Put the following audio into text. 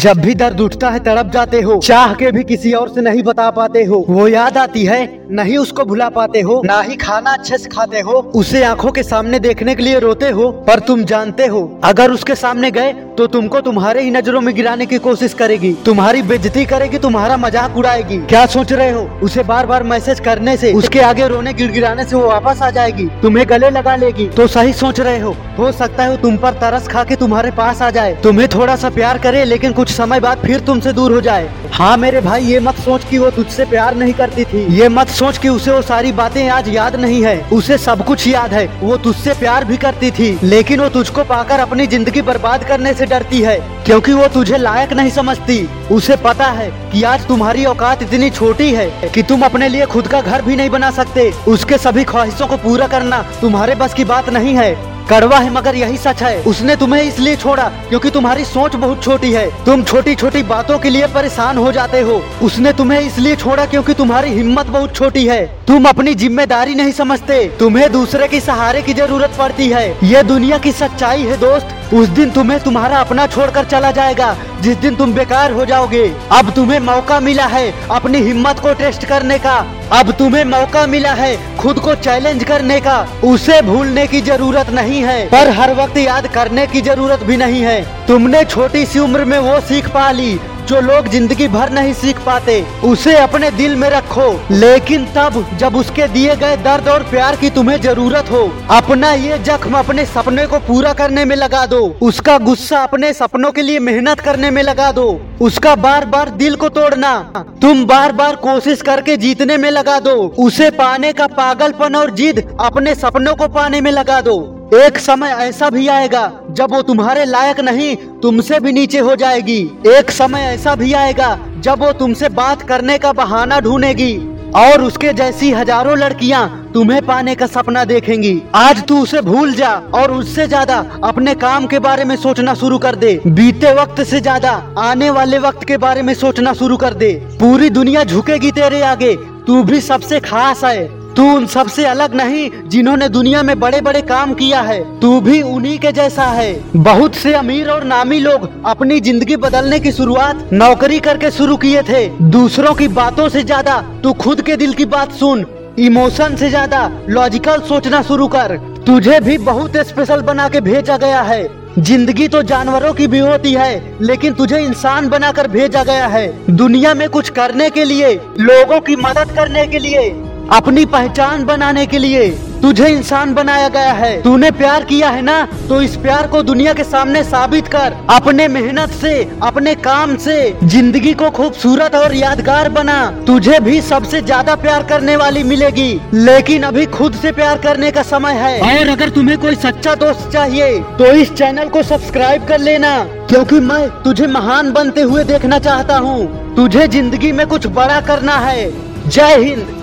जब भी दर्द उठता है, तड़प जाते हो। चाह के भी किसी और से नहीं बता पाते हो। वो याद आती है, नहीं उसको भुला पाते हो। ना ही खाना अच्छे से खाते हो। उसे आँखों के सामने देखने के लिए रोते हो, पर तुम जानते हो, अगर उसके सामने गए तो तुमको तुम्हारे ही नज़रों में गिराने की कोशिश करेगी। तुम्हारी बेजती करेगी, तुम्हारा मज़ाक उड़ाएगी। क्या सोच रहे हो? उसे बार बार मैसेज करने से, उसके आगे रोने गिड़गिड़ाने से वो वापस आ जाएगी। तुम्हें गले लगा लेगी। तो सही सोच रहे हो? हो सकता है वो तुम पर तरस खा के तुम्हारे पास आ जाए। तुम्हें थोड़ा सा प्यार करे, लेकिन कुछ समय बाद फिर तुमसे दूर हो जाए। हाँ मेरे भाई, ये मत सोच कि वो तुझसे प्यार नहीं करती थी। ये मत सोच कि उसे वो सारी बातें आज याद नहीं है। उसे सब कुछ याद है। वो तुझसे प्यार भी करती थी, लेकिन वो तुझको पाकर अपनी ज़िंदगी बर्बाद करने से डरती है, क्योंकि वो तुझे लायक नहीं समझती। उसे पता है कि आज तुम्हारी औकात इतनी छोटी है कि तुम अपने लिए खुद का घर भी नहीं बना सकते। उसके सभी ख्वाहिशों को पूरा करना तुम्हारे बस की बात नहीं है। कड़वा है, मगर यही सच है। उसने तुम्हें इसलिए छोड़ा क्योंकि तुम्हारी सोच बहुत छोटी है। तुम छोटी छोटी बातों के लिए परेशान हो जाते हो। उसने तुम्हें इसलिए छोड़ा क्योंकि तुम्हारी हिम्मत बहुत छोटी है। तुम अपनी ज़िम्मेदारी नहीं समझते। तुम्हें दूसरे की सहारे की ज़रूरत पड़ती है। ये दुनिया की सच्चाई है, दोस्त। उस दिन तुम्हें तुम्हारा अपना छोड़कर चला जाएगा। जिस दिन तुम बेकार हो जाओगे, अब तुम्हें मौका मिला है अपनी हिम्मत को टेस्ट करने का। अब तुम्हें मौका मिला है खुद को चैलेंज करने का। उसे भूलने की ज़रूरत नहीं है, पर हर वक्त याद करने की ज़रूरत भी नहीं है। तुमने छोटी सी उम्र में वो सीख पा ली जो लोग ज़िंदगी भर नहीं सीख पाते, उसे अपने दिल में रखो। लेकिन तब, जब उसके दिए गए दर्द और प्यार की तुम्हें ज़रूरत हो, अपना ये जख्म अपने सपने को पूरा करने में लगा दो। उसका गुस्सा अपने सपनों के लिए मेहनत करने में लगा दो। उसका बार बार दिल को तोड़ना, तुम बार बार कोशिश करके जीतने में लगा दो। उसे पाने का पागलपन और जिद अपने सपनों को पाने में लगा दो। एक समय ऐसा भी आएगा, जब वो तुम्हारे लायक नहीं, तुमसे भी नीचे हो जाएगी। एक समय ऐसा भी आएगा, जब वो तुमसे बात करने का बहाना ढूंढेगी, और उसके जैसी हज़ारों लड़कियाँ तुम्हें पाने का सपना देखेंगी। आज तू उसे भूल जा, और उससे ज़्यादा अपने काम के बारे में सोचना शुरू कर दे। बीते वक्त से ज़्यादा आने वाले वक्त के बारे में सोचना शुरू कर दे। पूरी दुनिया झुकेगी तेरे आगे, तू भी सबसे खास है। तू उन सबसे अलग नहीं जिन्होंने दुनिया में बड़े बड़े काम किया है। तू भी उन्हीं के जैसा है। बहुत से अमीर और नामी लोग अपनी ज़िंदगी बदलने की शुरुआत नौकरी करके शुरू किए थे। दूसरों की बातों से ज़्यादा तू खुद के दिल की बात सुन, इमोशन से ज़्यादा लॉजिकल सोचना शुरू कर। तुझे भी बहुत स्पेशल बना के भेजा गया है। ज़िंदगी तो जानवरों की भी होती है, लेकिन तुझे इंसान बनाकर भेजा गया है। दुनिया में कुछ करने के लिए, लोगों की मदद करने के लिए। अपनी पहचान बनाने के लिए तुझे इंसान बनाया गया है। तूने प्यार किया है ना? तो इस प्यार को दुनिया के सामने साबित कर अपने मेहनत से अपने काम से ज़िंदगी को खूबसूरत और यादगार बना। तुझे भी सबसे ज़्यादा प्यार करने वाली मिलेगी लेकिन अभी खुद से प्यार करने का समय है। और अगर तुम्हें कोई सच्चा दोस्त चाहिए तो इस चैनल को सब्सक्राइब कर लेना। क्योंकि मैं तुझे महान बनते हुए देखना चाहता हूँ। तुझे ज़िंदगी में कुछ बड़ा करना है। जय हिंद।